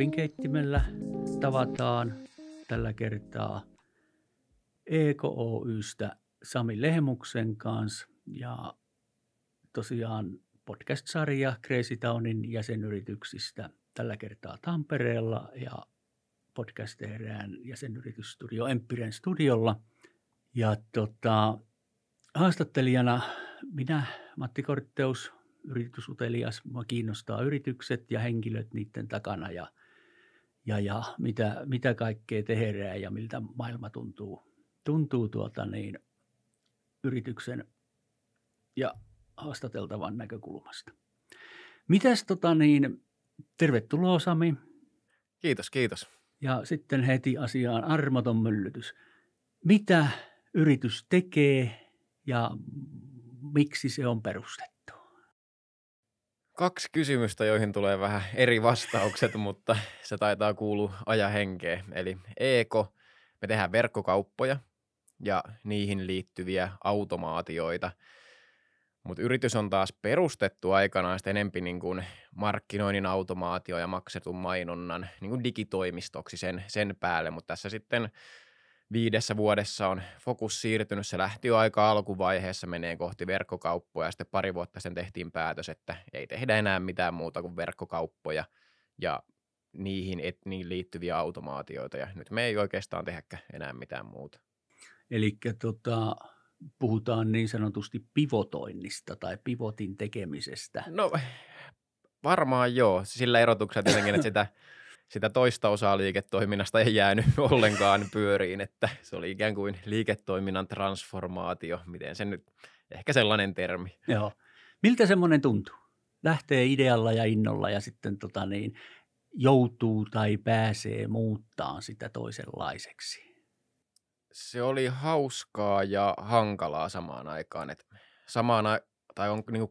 kahvinkeittimellä tavataan tällä kertaa EKOYstä Sami Lehmuksen kanssa ja tosiaan podcast-sarja Crazy Townin jäsenyrityksistä tällä kertaa Tampereella ja podcast tehdään jäsenyritysstudio Empiren studiolla. Ja tota, haastattelijana minä, Matti Kortteus, yritysutelias. Mua kiinnostaa yritykset ja henkilöt niiden takana ja, ja, ja mitä, mitä kaikkea tehdään ja miltä maailma tuntuu, tuntuu tuota niin, yrityksen ja haastateltavan näkökulmasta. Mitäs tota niin, tervetuloa Sami. Kiitos, kiitos. Ja sitten heti asiaan armoton myllytys. Mitä yritys tekee ja miksi se on perustettu? Kaksi kysymystä, joihin tulee vähän eri vastaukset, mutta se taitaa kuulua aja henkeen. Eli Eko, me tehdään verkkokauppoja ja niihin liittyviä automaatioita. Mutta yritys on taas perustettu aikanaan sitten enempi niin kuin markkinoinnin automaatio ja maksetun mainonnan niin kuin digitoimistoksi sen, sen päälle, mutta tässä sitten viidessä vuodessa on fokus siirtynyt. Se lähti jo aika alkuvaiheessa menee kohti verkkokauppoja ja sitten pari vuotta sen tehtiin päätös, että ei tehdä enää mitään muuta kuin verkkokauppoja ja niihin, et, niihin liittyviä automaatioita ja nyt me ei oikeastaan tehdäkään enää mitään muuta. Eli tota, puhutaan niin sanotusti pivotoinnista tai pivotin tekemisestä. No varmaan joo, sillä erotuksella tietenkin, että sitä sitä toista osaa liiketoiminnasta ei jäänyt ollenkaan pyöriin, että se oli ikään kuin liiketoiminnan transformaatio, miten se nyt, ehkä sellainen termi. Joo. Miltä semmoinen tuntuu? Lähtee idealla ja innolla ja sitten tota niin, joutuu tai pääsee muuttaa sitä toisenlaiseksi. Se oli hauskaa ja hankalaa samaan aikaan. että samaan a- tai on niin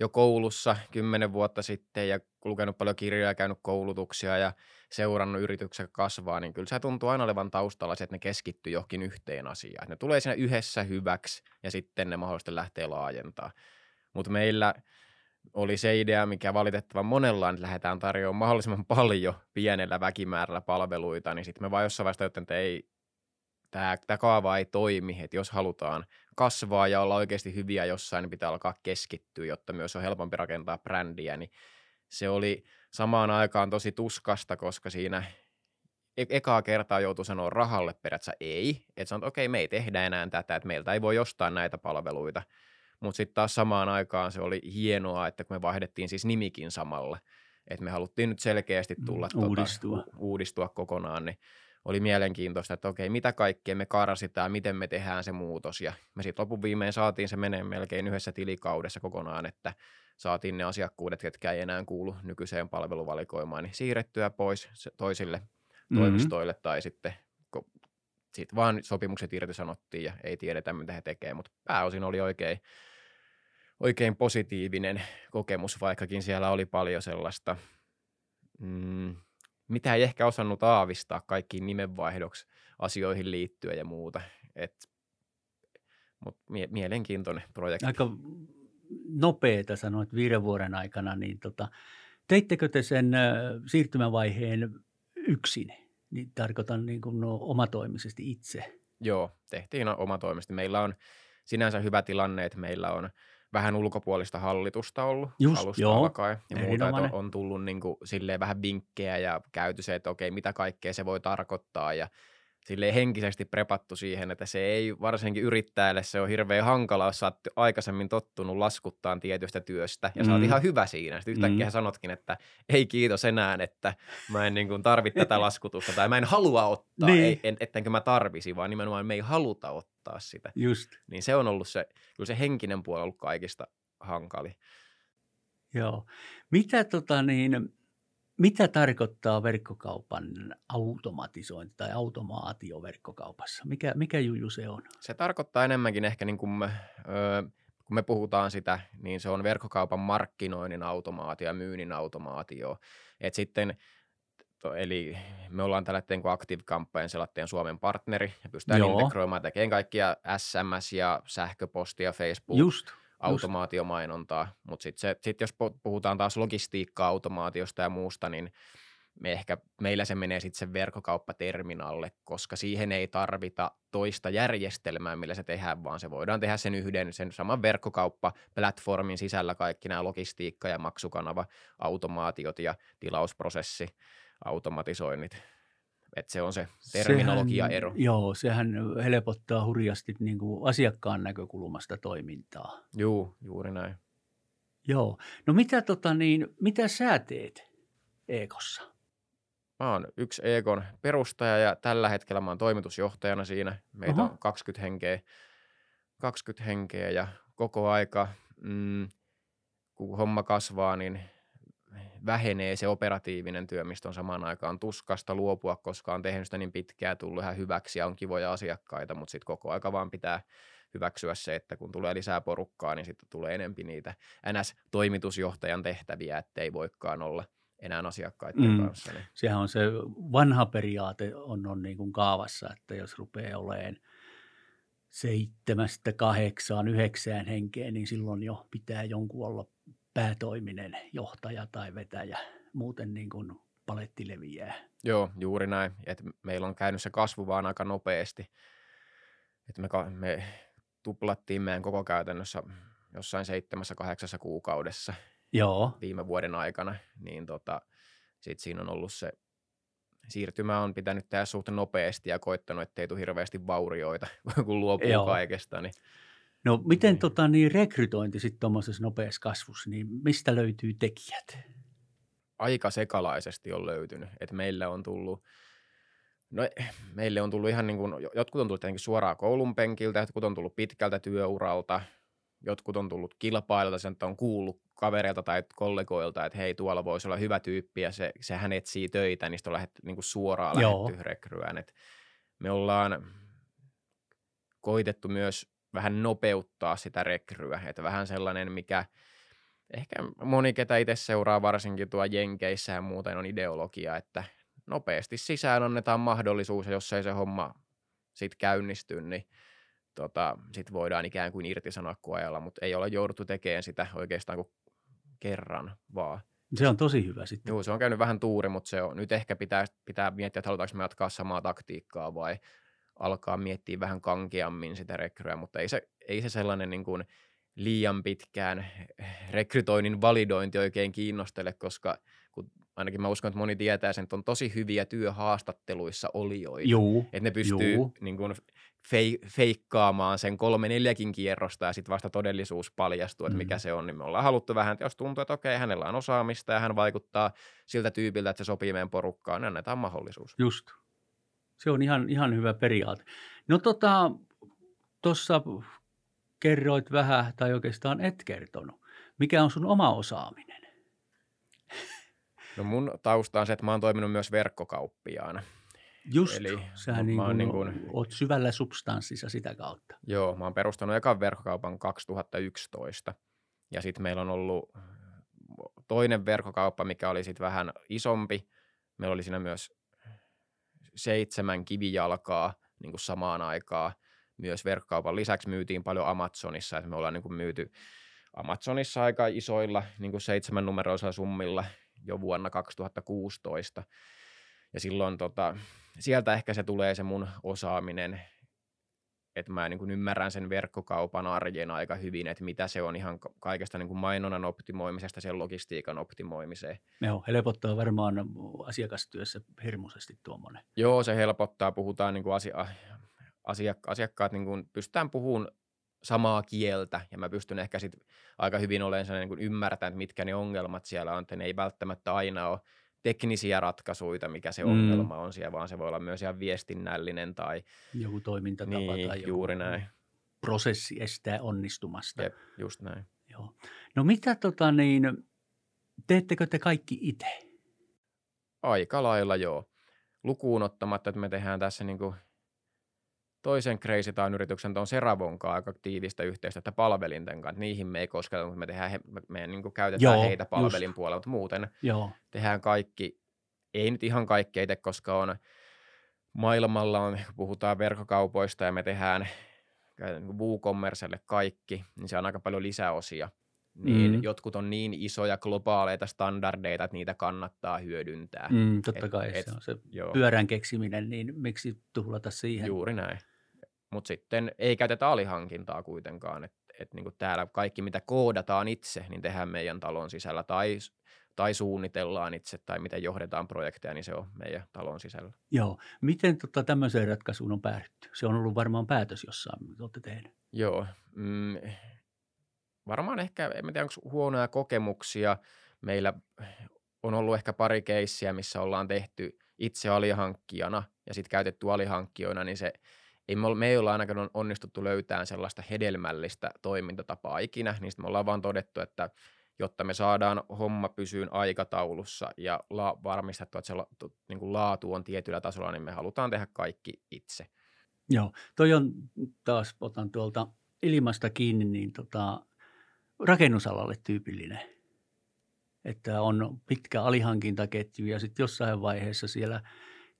jo koulussa kymmenen vuotta sitten ja lukenut paljon kirjoja ja käynyt koulutuksia ja seurannut yrityksen kasvaa, niin kyllä se tuntuu aina olevan taustalla se, että ne keskittyy johonkin yhteen asiaan. Ne tulee siinä yhdessä hyväksi ja sitten ne mahdollisesti lähtee laajentaa. Mutta meillä oli se idea, mikä valitettavan monella että lähdetään tarjoamaan mahdollisimman paljon pienellä väkimäärällä palveluita, niin sitten me vaan jossain vaiheessa että ei, tämä, tämä kaava ei toimi, että jos halutaan kasvaa ja olla oikeasti hyviä jossain, niin pitää alkaa keskittyä, jotta myös on helpompi rakentaa brändiä, niin se oli samaan aikaan tosi tuskasta, koska siinä e- ekaa kertaa joutui sanoa rahalle periaatteessa ei, että sanot, okei, me ei tehdä enää tätä, että meiltä ei voi ostaa näitä palveluita, mutta sitten taas samaan aikaan se oli hienoa, että kun me vaihdettiin siis nimikin samalle, että me haluttiin nyt selkeästi tulla mm, uudistua. Tuota, uudistua kokonaan, niin oli mielenkiintoista, että okei, mitä kaikkea me karsitaan, miten me tehdään se muutos. Ja me sitten lopun viimein saatiin se menee melkein yhdessä tilikaudessa kokonaan, että saatiin ne asiakkuudet, ketkä ei enää kuulu nykyiseen palveluvalikoimaan, niin siirrettyä pois toisille mm-hmm. toimistoille tai sitten sit vaan sopimukset irtisanottiin ja ei tiedetä, mitä he tekevät, mutta pääosin oli oikein, oikein positiivinen kokemus, vaikkakin siellä oli paljon sellaista mm, mitä ei ehkä osannut aavistaa kaikkiin nimenvaihdoksi asioihin liittyen ja muuta. Et, mutta mie- mielenkiintoinen projekti. Aika nopeeta sanoit viiden vuoden aikana, niin tota, teittekö te sen siirtymävaiheen yksin? Niin tarkoitan niin kuin no, omatoimisesti itse. Joo, tehtiin omatoimisesti. Meillä on sinänsä hyvä tilanne, että meillä on – vähän ulkopuolista hallitusta ollut Just, alusta joo. alkaen. Ja muuta, että on, on tullut niin kuin, silleen vähän vinkkejä ja käyty se, että okei, mitä kaikkea se voi tarkoittaa ja sille henkisesti prepattu siihen, että se ei varsinkin yrittäjälle se on hirveän hankala, jos sä oot aikaisemmin tottunut laskuttaan tietystä työstä ja mm. sä oot mm. ihan hyvä siinä. Sitten yhtäkkiä mm. sanotkin, että ei kiitos enää, että mä en niin kuin tarvitse tätä laskutusta tai mä en halua ottaa, niin. ei, en, ettenkö mä tarvisi, vaan nimenomaan me ei haluta ottaa sitä. Just. Niin se on ollut se, kyllä se henkinen puoli ollut kaikista hankali. Joo. Mitä tota niin, mitä tarkoittaa verkkokaupan automatisointi tai automaatio verkkokaupassa? Mikä, mikä juju se on? Se tarkoittaa enemmänkin ehkä, niin kuin me, öö, kun me puhutaan sitä, niin se on verkkokaupan markkinoinnin automaatio ja myynnin automaatio. Et sitten Eli me ollaan tällä hetkellä Active Campaign selatteen Suomen partneri ja pystytään Joo. integroimaan tekemään kaikkia SMS ja sähköpostia, Facebook. Just automaatiomainontaa, mutta sitten sit jos puhutaan taas logistiikka-automaatiosta ja muusta, niin me ehkä, meillä se menee sitten sen verkkokauppaterminalle, koska siihen ei tarvita toista järjestelmää, millä se tehdään, vaan se voidaan tehdä sen yhden, sen saman verkkokauppa-platformin sisällä kaikki nämä logistiikka- ja maksukanava, automaatiot ja tilausprosessi, automatisoinnit. Että se on se terminologia-ero. Sehän, joo, sehän helpottaa hurjasti niin kuin asiakkaan näkökulmasta toimintaa. Joo, juuri näin. Joo. No mitä, tota niin, mitä sä teet Ekossa? Mä oon yksi Ekon perustaja ja tällä hetkellä mä oon toimitusjohtajana siinä. Meitä Aha. on 20 henkeä, 20 henkeä ja koko aika, mm, kun homma kasvaa, niin vähenee se operatiivinen työ, mistä on samaan aikaan tuskasta luopua, koska on tehnyt sitä niin pitkään, tullut ihan hyväksi ja on kivoja asiakkaita, mutta sitten koko aika vaan pitää hyväksyä se, että kun tulee lisää porukkaa, niin sitten tulee enempi niitä NS-toimitusjohtajan tehtäviä, ettei voikaan olla enää asiakkaiden mm. kanssa. Niin. Sehän on se vanha periaate on, on niin kuin kaavassa, että jos rupeaa olemaan seitsemästä, kahdeksaan, yhdeksään henkeen, niin silloin jo pitää jonkun olla päätoiminen johtaja tai vetäjä. Muuten niin kuin paletti leviää. Joo, juuri näin. Et meillä on käynyt se kasvu vaan aika nopeasti. Et me, me tuplattiin meidän koko käytännössä jossain seitsemässä, kahdeksassa kuukaudessa Joo. viime vuoden aikana, niin tota, sit siinä on ollut se siirtymä on pitänyt tehdä suht nopeasti ja koittanut, ettei tule hirveästi vaurioita, kun luopuu Joo. kaikesta. Niin. No miten niin. Tota, niin rekrytointi sitten tuommoisessa nopeassa kasvussa, niin mistä löytyy tekijät? Aika sekalaisesti on löytynyt, että meillä on tullut – No meille on tullut ihan niin kuin, jotkut on tullut tietenkin suoraan koulun penkiltä, jotkut on tullut pitkältä työuralta, jotkut on tullut kilpailta, sen on kuullut kavereilta tai kollegoilta, että hei, tuolla voisi olla hyvä tyyppi ja se, se hän etsii töitä, niin sitten on lähdetty niin kuin suoraan Joo. lähdetty rekryään. Et me ollaan koitettu myös vähän nopeuttaa sitä rekryä, että vähän sellainen, mikä ehkä moni, ketä itse seuraa varsinkin tuo Jenkeissä ja muuten on ideologia, että nopeasti sisään annetaan mahdollisuus, ja jos ei se homma sitten käynnisty, niin tota, sitten voidaan ikään kuin irtisanoa koeella, mutta ei ole jouduttu tekemään sitä oikeastaan kuin kerran vaan. Se on tosi hyvä sitten. Joo, se on käynyt vähän tuuri, mutta se on, nyt ehkä pitää, pitää miettiä, että halutaanko me jatkaa samaa taktiikkaa vai alkaa miettiä vähän kankeammin sitä rekryä, mutta ei se, ei se sellainen niin kuin liian pitkään rekrytoinnin validointi oikein kiinnostele, koska kun ainakin mä uskon, että moni tietää sen, että on tosi hyviä työhaastatteluissa olijoita. Juu, että ne pystyy juu. niin kuin, fei, feikkaamaan sen kolme neljäkin kierrosta ja sitten vasta todellisuus paljastuu, että mm. mikä se on. Niin me ollaan haluttu vähän, että jos tuntuu, että okei, hänellä on osaamista ja hän vaikuttaa siltä tyypiltä, että se sopii meidän porukkaan, niin annetaan mahdollisuus. Just. Se on ihan, ihan hyvä periaate. No tota, tuossa kerroit vähän, tai oikeastaan et kertonut. Mikä on sun oma osaaminen? No mun tausta on se, että mä oon toiminut myös verkkokauppiaana. Just, Eli sähän niin kuin, niin kuin, oot syvällä substanssissa sitä kautta. Joo, mä oon perustanut ekan verkkokaupan 2011. Ja sitten meillä on ollut toinen verkkokauppa, mikä oli sitten vähän isompi. Meillä oli siinä myös seitsemän kivijalkaa niin kuin samaan aikaan. Myös verkkokaupan lisäksi myytiin paljon Amazonissa, että me ollaan niin kuin myyty Amazonissa aika isoilla niin kuin seitsemän numeroisilla summilla jo vuonna 2016. Ja silloin tota, sieltä ehkä se tulee se mun osaaminen, että mä niin kuin ymmärrän sen verkkokaupan arjen aika hyvin, että mitä se on ihan kaikesta niin kuin mainonnan optimoimisesta sen logistiikan optimoimiseen. Joo, helpottaa varmaan asiakastyössä hirmuisesti tuommoinen. Joo, se helpottaa. Puhutaan niin kuin asia, asiakka- asiakkaat, niin kuin pystytään puhumaan samaa kieltä ja mä pystyn ehkä sit aika hyvin olemaan sellainen niin ymmärtämään, että mitkä ne ongelmat siellä on, että ne ei välttämättä aina ole teknisiä ratkaisuja, mikä se mm. ongelma on siellä, vaan se voi olla myös ihan viestinnällinen tai... Joku toimintatapa niin, tai joku juuri näin. prosessi estää onnistumasta. Jep, just näin. Joo. No mitä tota niin, teettekö te kaikki itse? Aika lailla joo. Lukuun ottamatta, että me tehdään tässä niin kuin toisen Crazy Town yrityksen tuon Seravon kanssa aika tiivistä yhteistyötä palvelinten kanssa. Niihin me ei kosketa, mutta me, tehdään he, me, me niin käytetään Joo, heitä palvelin just. puolella, mutta muuten Joo. tehdään kaikki, ei nyt ihan kaikki itse, koska on maailmalla on, puhutaan verkkokaupoista ja me tehdään niin WooCommercelle kaikki, niin se on aika paljon lisäosia. niin Mm. jotkut on niin isoja globaaleita standardeita, että niitä kannattaa hyödyntää. Mm, totta Et- kai et- se on se Joo, pyörän keksiminen, niin miksi tuhlata siihen? juuri näin. Mutta sitten ei käytetä alihankintaa kuitenkaan. Et, et niinku täällä kaikki, mitä koodataan itse, niin tehdään meidän talon sisällä tai, tai suunnitellaan itse tai miten johdetaan projekteja, niin se on meidän talon sisällä. Joo. Miten tota, tämmöiseen ratkaisuun on päädytty? Se on ollut varmaan päätös jossain, mitä olette tehneet. Joo. Mm, varmaan ehkä, en tiedä, onko huonoja kokemuksia. Meillä on ollut ehkä pari keissiä, missä ollaan tehty itse alihankkijana ja sitten käytetty alihankkijoina, niin se ei me, me ei olla ainakaan on- onnistuttu löytämään sellaista hedelmällistä toimintatapaa ikinä, niin me ollaan vaan todettu, että jotta me saadaan homma pysyyn aikataulussa ja la, varmistettu, että se la, tu, niin kuin laatu on tietyllä tasolla, niin me halutaan tehdä kaikki itse. Joo. Toi on taas, otan tuolta ilmasta kiinni, niin tota, rakennusalalle tyypillinen. Että on pitkä alihankintaketju ja sitten jossain vaiheessa siellä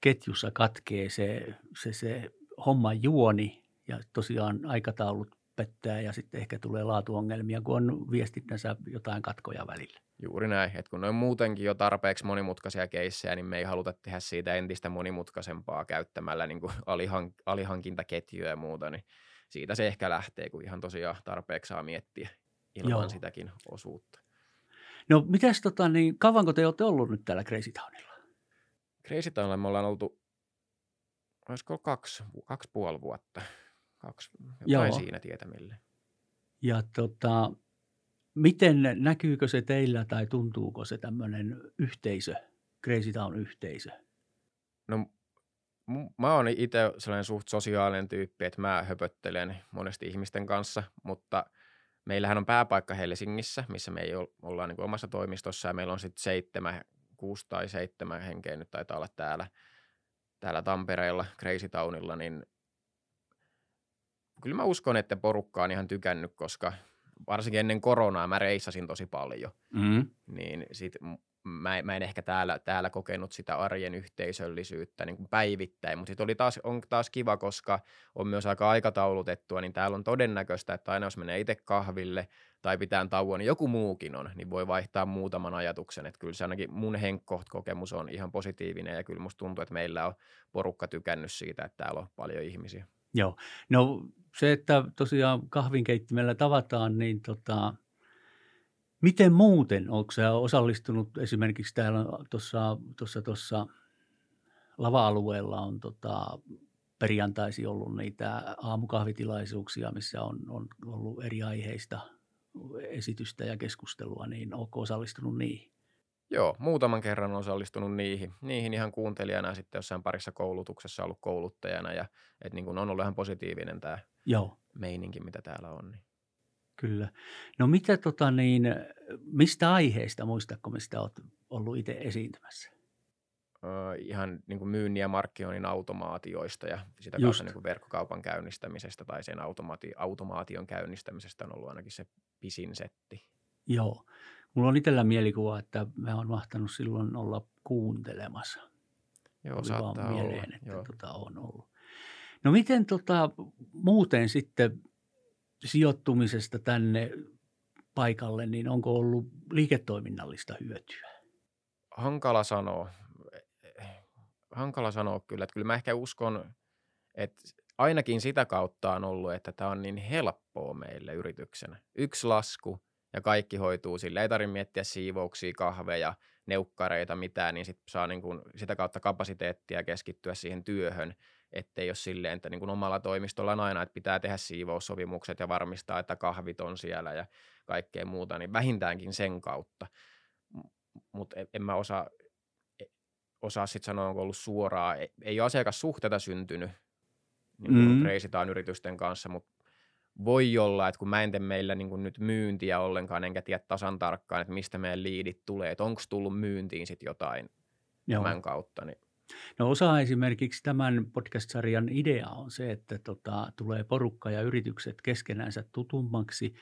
ketjussa katkee se, se, se homman juoni ja tosiaan aikataulut pettää ja sitten ehkä tulee laatuongelmia, kun on viestinnässä jotain katkoja välillä. Juuri näin, että kun ne on muutenkin jo tarpeeksi monimutkaisia keissejä, niin me ei haluta tehdä siitä entistä monimutkaisempaa käyttämällä niin kuin alihank- alihankintaketjuja ja muuta, niin siitä se ehkä lähtee, kun ihan tosiaan tarpeeksi saa miettiä ilman. Joo. sitäkin osuutta. No mitäs tota, niin kauanko te olette ollut nyt täällä Crazy Townilla? Crazy Townilla me ollaan oltu, olisiko kaksi, kaksi puoli vuotta, kaksi, jotain Joo. siinä tietämille. Ja tota, miten näkyykö se teillä tai tuntuuko se tämmöinen yhteisö, Crazy Town yhteisö? No mä oon itse sellainen suht sosiaalinen tyyppi, että mä höpöttelen monesti ihmisten kanssa, mutta meillähän on pääpaikka Helsingissä, missä me ei ol- ollaan niin omassa toimistossa ja meillä on sitten seitsemän, kuusi tai seitsemän henkeä nyt taitaa olla täällä, täällä Tampereella, Crazy Townilla, niin kyllä mä uskon, että porukka on ihan tykännyt, koska varsinkin ennen koronaa mä reissasin tosi paljon Mm. niin sit mä, mä en ehkä täällä, täällä kokenut sitä arjen yhteisöllisyyttä niin kuin päivittäin, mutta sitten oli taas, on taas kiva, koska on myös aika aikataulutettua, niin täällä on todennäköistä, että aina jos menee itse kahville tai pitää tauon, niin joku muukin on, niin voi vaihtaa muutaman ajatuksen, että kyllä se ainakin mun henkkoht-kokemus on ihan positiivinen ja kyllä musta tuntuu, että meillä on porukka tykännyt siitä, että täällä on paljon ihmisiä. Joo. No se, että tosiaan kahvinkeittimellä tavataan, niin tota, miten muuten? Onko sä osallistunut esimerkiksi täällä tuossa tuossa, tuossa lava-alueella on tota, perjantaisin ollut niitä aamukahvitilaisuuksia, missä on, on ollut eri aiheista esitystä ja keskustelua, niin onko osallistunut niihin? Joo, muutaman kerran olen osallistunut niihin, niihin ihan kuuntelijana ja sitten jossain parissa koulutuksessa ollut kouluttajana ja että niin kun on ollut ihan positiivinen tämä Joo. meininki, mitä täällä on. Niin. Kyllä. No mitä tota niin, mistä aiheesta, muistatko mistä olet ollut itse esiintymässä? Öö, ihan niin kuin myynnin ja markkinoinnin automaatioista ja sitä Just. kautta niin kuin verkkokaupan käynnistämisestä tai sen automaati- automaation käynnistämisestä on ollut ainakin se pisin setti. Joo. Mulla on itsellä mielikuva, että mä oon mahtanut silloin olla kuuntelemassa. Joo, Tuli saattaa vaan olla. mieleen, että Joo. tota on ollut. No miten tota, muuten sitten sijoittumisesta tänne paikalle, niin onko ollut liiketoiminnallista hyötyä? Hankala sanoa. Hankala sanoa kyllä. Että kyllä mä ehkä uskon, että ainakin sitä kautta on ollut, että tämä on niin helppoa meille yrityksenä. Yksi lasku ja kaikki hoituu sille. Ei tarvitse miettiä siivouksia, kahveja, neukkareita, mitään, niin sit saa niin kuin sitä kautta kapasiteettia keskittyä siihen työhön, ettei ole silleen, että niin kuin omalla toimistolla on aina, että pitää tehdä siivoussopimukset ja varmistaa, että kahvit on siellä ja kaikkea muuta, niin vähintäänkin sen kautta. Mutta en mä osaa, e- osaa sitten sanoa, onko ollut suoraa. Ei, ei ole asiakassuhteita syntynyt niin kuin Mm. reisitaan yritysten kanssa, mutta voi olla, että kun mä en tee meillä niin kuin nyt myyntiä ollenkaan, enkä tiedä tasan tarkkaan, että mistä meidän liidit tulee, että onko tullut myyntiin sitten jotain Joo. tämän kautta. Niin No osa esimerkiksi tämän podcast-sarjan idea on se, että tota, tulee porukka ja yritykset keskenänsä tutummaksi,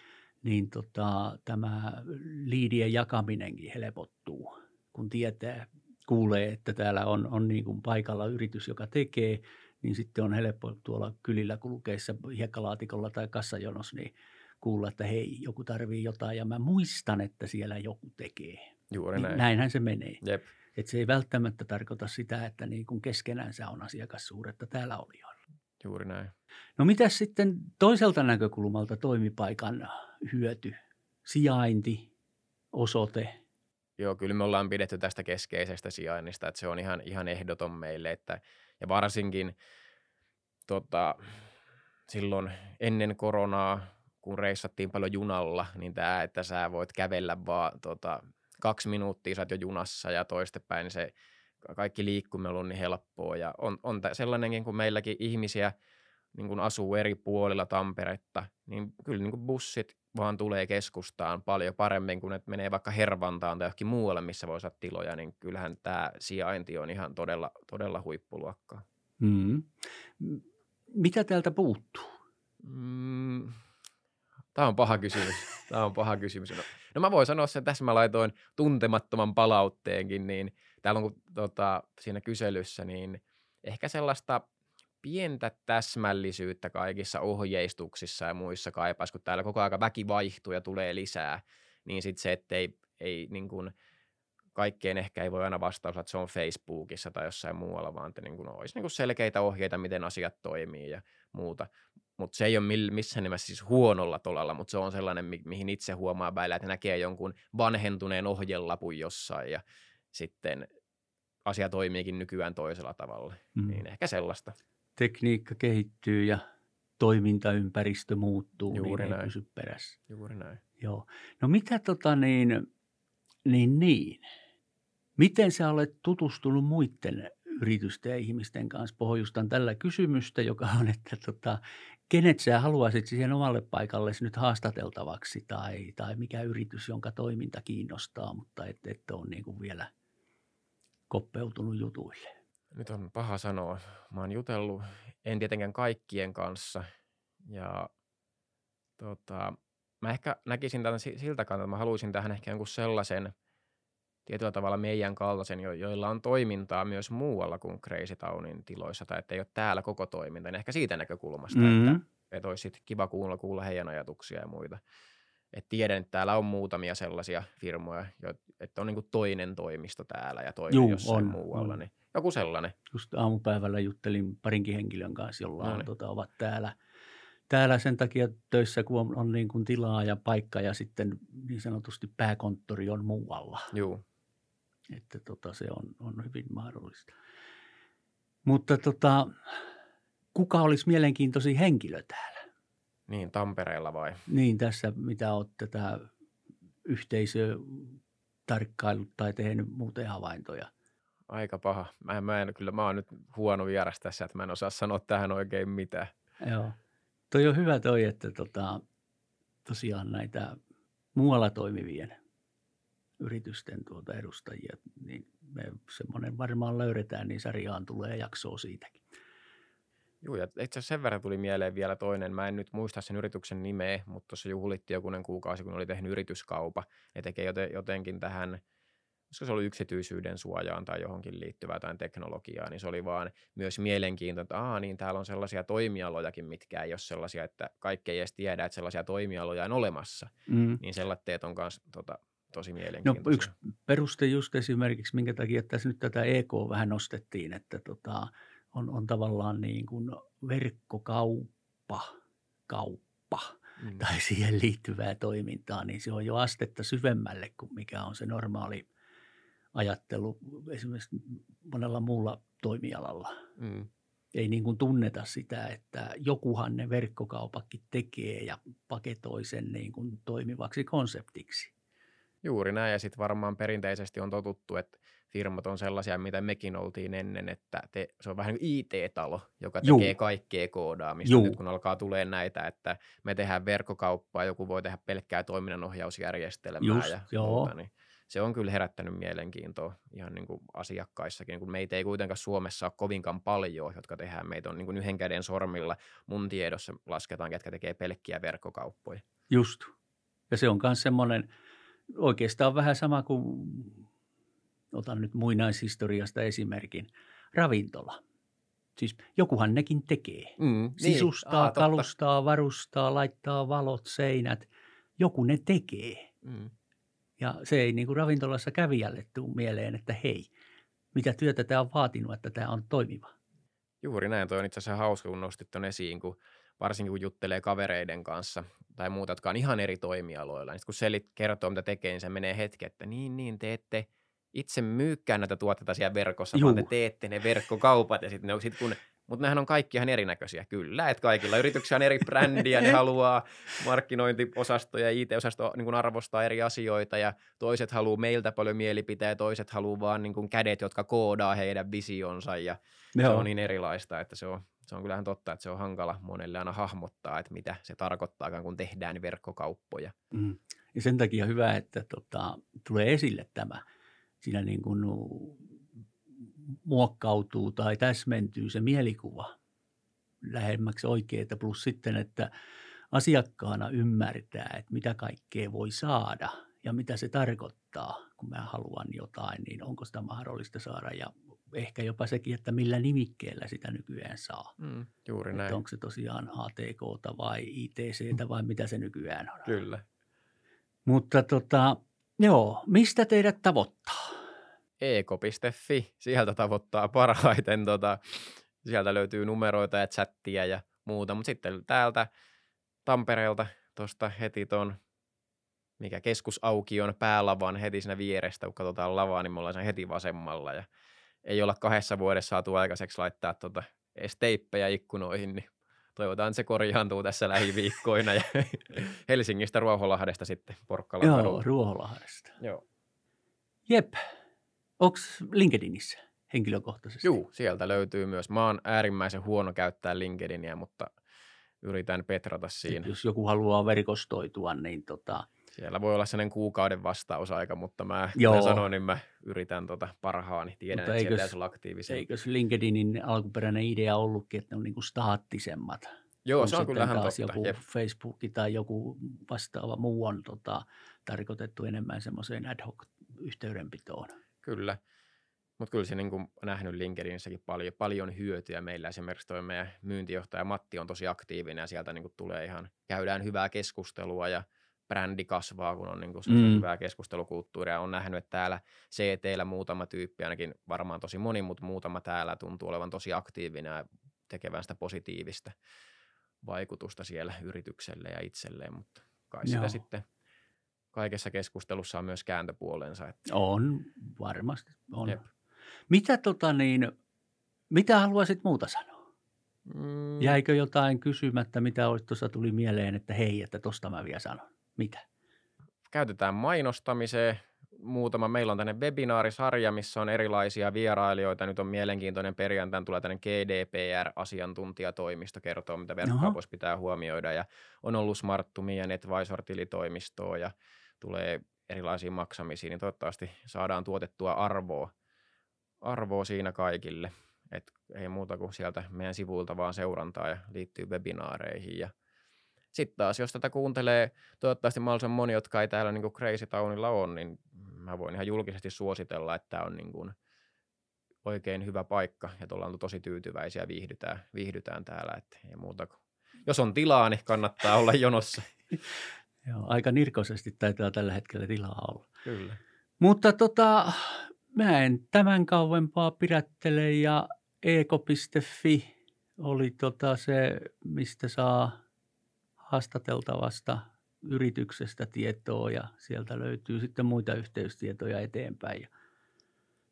niin tota, tämä liidien jakaminenkin helpottuu, kun tietää, kuulee, että täällä on, on niin kuin paikalla yritys, joka tekee, niin sitten on helppo tuolla kylillä kulkeessa hiekkalaatikolla tai kassajonossa, niin kuulla, että hei, joku tarvii jotain ja mä muistan, että siellä joku tekee. Juuri Niin näin. näinhän se menee. Jep. Et se ei välttämättä tarkoita sitä, että niin kuin keskenänsä on asiakassuhdetta täällä olijoilla. Juuri näin. No mitä sitten toiselta näkökulmalta toimipaikan hyöty? Sijainti, osoite, Joo, kyllä me ollaan pidetty tästä keskeisestä sijainnista, että se on ihan, ihan ehdoton meille, että, ja varsinkin tota, silloin ennen koronaa, kun reissattiin paljon junalla, niin tämä, että sä voit kävellä vaan tota, kaksi minuuttia, sä oot jo junassa ja toistepäin, niin se kaikki liikkuminen on niin helppoa. Ja on, on sellainenkin, kun meilläkin ihmisiä niin kun asuu eri puolilla Tamperetta, niin kyllä niin kun bussit vaan tulee keskustaan paljon paremmin kuin että menee vaikka Hervantaan tai johonkin muualle, missä voi saada tiloja, niin kyllähän tämä sijainti on ihan todella, todella huippuluokkaa. Mm. Mitä täältä puuttuu? Mm, Tämä on paha kysymys. Tämä on paha kysymys. No, no mä voin sanoa sen, tässä mä laitoin tuntemattoman palautteenkin, niin täällä on tota, siinä kyselyssä, niin ehkä sellaista pientä täsmällisyyttä kaikissa ohjeistuksissa ja muissa kaipaisi, kun täällä koko ajan väki vaihtuu ja tulee lisää, niin sitten se, että ei, ei niin kuin, kaikkeen ehkä ei voi aina vastaus, että se on Facebookissa tai jossain muualla, vaan että niin kuin olisi niin kuin selkeitä ohjeita, miten asiat toimii ja muuta. Mutta se ei ole missään nimessä siis huonolla tolalla, mutta se on sellainen, mi- mihin itse huomaa välillä, että näkee jonkun vanhentuneen ohjelapun jossain ja sitten asia toimiikin nykyään toisella tavalla. Mm. Niin ehkä sellaista. Tekniikka kehittyy ja toimintaympäristö muuttuu, Juuri niin ei näin. pysy perässä. Juuri näin. Joo. No mitä tota niin, niin, niin. Miten sä olet tutustunut muiden yritysten ja ihmisten kanssa? Pohjustan tällä kysymystä, joka on, että tota, kenet sä haluaisit siihen omalle paikalle nyt haastateltavaksi tai, tai mikä yritys, jonka toiminta kiinnostaa, mutta et, et ole niin kuin vielä koppeutunut jutuille. Nyt on paha sanoa. Mä oon jutellut, en tietenkään kaikkien kanssa. Ja tota, mä ehkä näkisin tämän si- siltä kannalta, että mä haluaisin tähän ehkä jonkun sellaisen tietyllä tavalla meidän kaltaisen, jo- joilla on toimintaa myös muualla kuin Crazy Townin tiloissa, tai että ei ole täällä koko toiminta, niin ehkä siitä näkökulmasta, mm-hmm. että, että olisi sit kiva kuulla, kuulla heidän ajatuksia ja muita. Et tiedän, että täällä on muutamia sellaisia firmoja, että on niinku toinen toimisto täällä ja toinen Juu, jossain on, muualla, on. niin joku sellainen. Just aamupäivällä juttelin parinkin henkilön kanssa, jolla on, tota, ovat täällä, täällä sen takia töissä, kun on, on niin kuin tilaa ja paikka ja sitten niin sanotusti pääkonttori on muualla. Juu. Että tota, se on, on hyvin mahdollista. Mutta tota, kuka olisi mielenkiintoisin henkilö täällä? Niin, Tampereella vai? Niin tässä, mitä olet tätä yhteisöä tarkkailut tai tehnyt muuten havaintoja. Aika paha. Mä, en- mä en, kyllä mä oon nyt huono vieras tässä, että mä en osaa sanoa tähän oikein mitään. Joo. Toi on hyvä toi, että tota, tosiaan näitä muualla toimivien yritysten tuota edustajia, niin me semmoinen varmaan löydetään, niin sarjaan tulee jaksoa siitäkin. Joo, ja itse asiassa sen verran tuli mieleen vielä toinen. Mä en nyt muista sen yrityksen nimeä, mutta tuossa juhlittiin jokunen kuukausi, kun oli tehnyt yrityskaupa. Ne tekee joten, jotenkin tähän, olisiko se ollut yksityisyyden suojaan tai johonkin liittyvää jotain teknologiaa, niin se oli vaan myös mielenkiintoinen, että Aa, niin täällä on sellaisia toimialojakin, mitkä ei ole sellaisia, että kaikki ei edes tiedä, että sellaisia toimialoja on olemassa. Mm. Niin sellaiset on myös tota, tosi No mielenkiintoisia. yksi peruste just esimerkiksi, minkä takia tässä nyt tätä EK vähän nostettiin, että tota, on, on tavallaan niin kuin verkkokauppa, kauppa Mm. tai siihen liittyvää toimintaa, niin se on jo astetta syvemmälle kuin mikä on se normaali ajattelu esimerkiksi monella muulla toimialalla. Mm. Ei niin kuin tunneta sitä, että jokuhan ne verkkokaupatkin tekee ja paketoi sen niin kuin toimivaksi konseptiksi. Juuri näin, ja sitten varmaan perinteisesti on totuttu, että firmat on sellaisia, mitä mekin oltiin ennen, että te, se on vähän niin kuin IT-talo, joka Juu. tekee kaikkea koodaamista. Juu. Nyt kun alkaa tulee näitä, että me tehdään verkkokauppaa, joku voi tehdä pelkkää toiminnanohjausjärjestelmää Just, ja joo. muuta, niin se on kyllä herättänyt mielenkiintoa ihan niin kuin asiakkaissakin, kun meitä ei kuitenkaan Suomessa ole kovinkaan paljon, jotka tehdään. Meitä on niin kuin yhden käden sormilla mun tiedossa lasketaan, ketkä tekee pelkkiä verkkokauppoja. Just. Ja se on myös semmoinen, oikeastaan vähän sama kuin, otan nyt muinaishistoriasta esimerkin, ravintola. Siis jokuhan nekin tekee. Mm, niin. Sisustaa, Aa, totta. kalustaa, varustaa, laittaa valot, seinät. Joku ne tekee. Mm. Ja se ei niin kuin ravintolassa kävijälle tule mieleen, että hei, mitä työtä tämä on vaatinut, että tämä on toimiva. Juuri näin, toi on itse asiassa hauska, kun nostit ton esiin, kun varsinkin kun juttelee kavereiden kanssa tai muuta, jotka on ihan eri toimialoilla. Niin kun selit kertoo, mitä tekee, niin se menee hetki, että niin, niin, te ette itse myykkään näitä tuotteita siellä verkossa, Juu. vaan te teette ne verkkokaupat. Ja sit ne, sit kun, mutta nehän on kaikki ihan erinäköisiä, kyllä. Että kaikilla yrityksillä on eri brändiä, ne haluaa markkinointiosasto ja IT-osasto niin kuin arvostaa eri asioita ja toiset haluaa meiltä paljon mielipiteitä, toiset haluaa vaan niin kuin kädet, jotka koodaa heidän visionsa ja se on niin erilaista, että se on, se on kyllähän totta, että se on hankala monelle aina hahmottaa, että mitä se tarkoittaa, kun tehdään verkkokauppoja. Mm. Ja sen takia hyvä, että tota, tulee esille tämä. Siinä niin kuin muokkautuu tai täsmentyy se mielikuva lähemmäksi oikeita. Plus sitten, että asiakkaana ymmärtää, että mitä kaikkea voi saada ja mitä se tarkoittaa, kun mä haluan jotain, niin onko sitä mahdollista saada ja ehkä jopa sekin, että millä nimikkeellä sitä nykyään saa. Mm, juuri Että näin. onko se tosiaan ATKta vai ITCtä vai mitä se nykyään on. Kyllä. Mutta tota, joo, mistä teidät tavoittaa? Eko.fi, sieltä tavoittaa parhaiten. Tota, sieltä löytyy numeroita ja chattia ja muuta. Mutta sitten täältä Tampereelta tuosta heti ton, mikä keskusaukion päälavan heti siinä vierestä, kun katsotaan lavaa, niin me ollaan siinä heti vasemmalla. Ja ei olla kahdessa vuodessa saatu aikaiseksi laittaa tota edes teippejä ikkunoihin, niin toivotaan, että se korjaantuu tässä lähiviikkoina. Ja Helsingistä Ruoholahdesta sitten Porkkalan Joo, kadulla. Ruoholahdesta. Joo. Jep. Onko LinkedInissä henkilökohtaisesti? Juu, sieltä löytyy myös. Mä oon äärimmäisen huono käyttää LinkedInia, mutta yritän petrata siinä. Sitten jos joku haluaa verkostoitua, niin tota, Siellä voi olla sellainen kuukauden vastausaika, mutta mä, Joo. mä sanoin, niin mä yritän tota parhaani. Tiedän, Mutta että eikös- olla aktiivisia. eikös LinkedInin alkuperäinen idea ollutkin, että ne on niinku staattisemmat? Joo, se on sitten kyllä ihan taas totta. joku Jep, Facebook tai joku vastaava muu on tota, tarkoitettu enemmän semmoiseen ad hoc yhteydenpitoon. kyllä. Mutta kyllä se niin kuin nähnyt LinkedInissäkin paljon, paljon hyötyä. Meillä esimerkiksi toi meidän myyntijohtaja Matti on tosi aktiivinen ja sieltä niin kuin tulee ihan, käydään hyvää keskustelua ja brändi kasvaa, kun on niin kuin Mm. hyvää keskustelukulttuuria. On nähnyt, että täällä CTllä muutama tyyppi, ainakin varmaan tosi moni, mutta muutama täällä tuntuu olevan tosi aktiivinen ja tekevän sitä positiivista vaikutusta siellä yritykselle ja itselleen, mutta kai sitä Joo. sitten kaikessa keskustelussa on myös kääntöpuolensa. Että, On, varmasti on. Jep. Mitä, tota niin, mitä haluaisit muuta sanoa? mm, Jäikö jotain kysymättä, mitä olisi tuossa tuli mieleen, että hei, että tosta mä vielä sanon. Mitä? käytetään mainostamiseen. Muutama. Meillä on tänne webinaarisarja, missä on erilaisia vierailijoita. Nyt on mielenkiintoinen perjantaina tulee tänne GDPR-asiantuntijatoimisto kertoo, mitä verkkokaupoissa pitää huomioida. Ja on ollut Smarttumia ja NetVisor-tilitoimistoa ja tulee erilaisia maksamisia, niin toivottavasti saadaan tuotettua arvoa, arvoa siinä kaikille. Et ei muuta kuin sieltä meidän sivuilta vaan seurantaa ja liittyy webinaareihin. Ja sitten taas, jos tätä kuuntelee toivottavasti mahdollisimman moni, jotka ei täällä niin Crazy Townilla ole, niin mä voin ihan julkisesti suositella, että tämä on niin kuin oikein hyvä paikka ja tuolla on tosi tyytyväisiä, viihdytään, viihdytään täällä, että ei muuta kuin. Jos on tilaa, niin kannattaa olla jonossa. Joo, aika nirkoisesti taitaa tällä hetkellä tilaa olla. Kyllä. Mutta tota, mä en tämän kauempaa pidättele ja eko.fi oli tota se, mistä saa haastateltavasta yrityksestä tietoa ja sieltä löytyy sitten muita yhteystietoja eteenpäin. Ja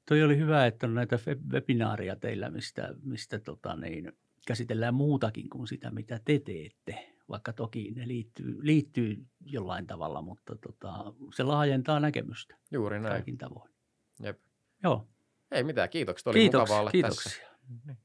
toi oli hyvä, että on näitä we- webinaaria teillä, mistä, mistä tota niin, käsitellään muutakin kuin sitä, mitä te teette. Vaikka toki ne liittyy, liittyy jollain tavalla, mutta tota, se laajentaa näkemystä Juuri näin. kaikin tavoin. Jep. Joo, Ei mitään, kiitokset. Oli kiitoksia. mukava olla kiitoksia. tässä.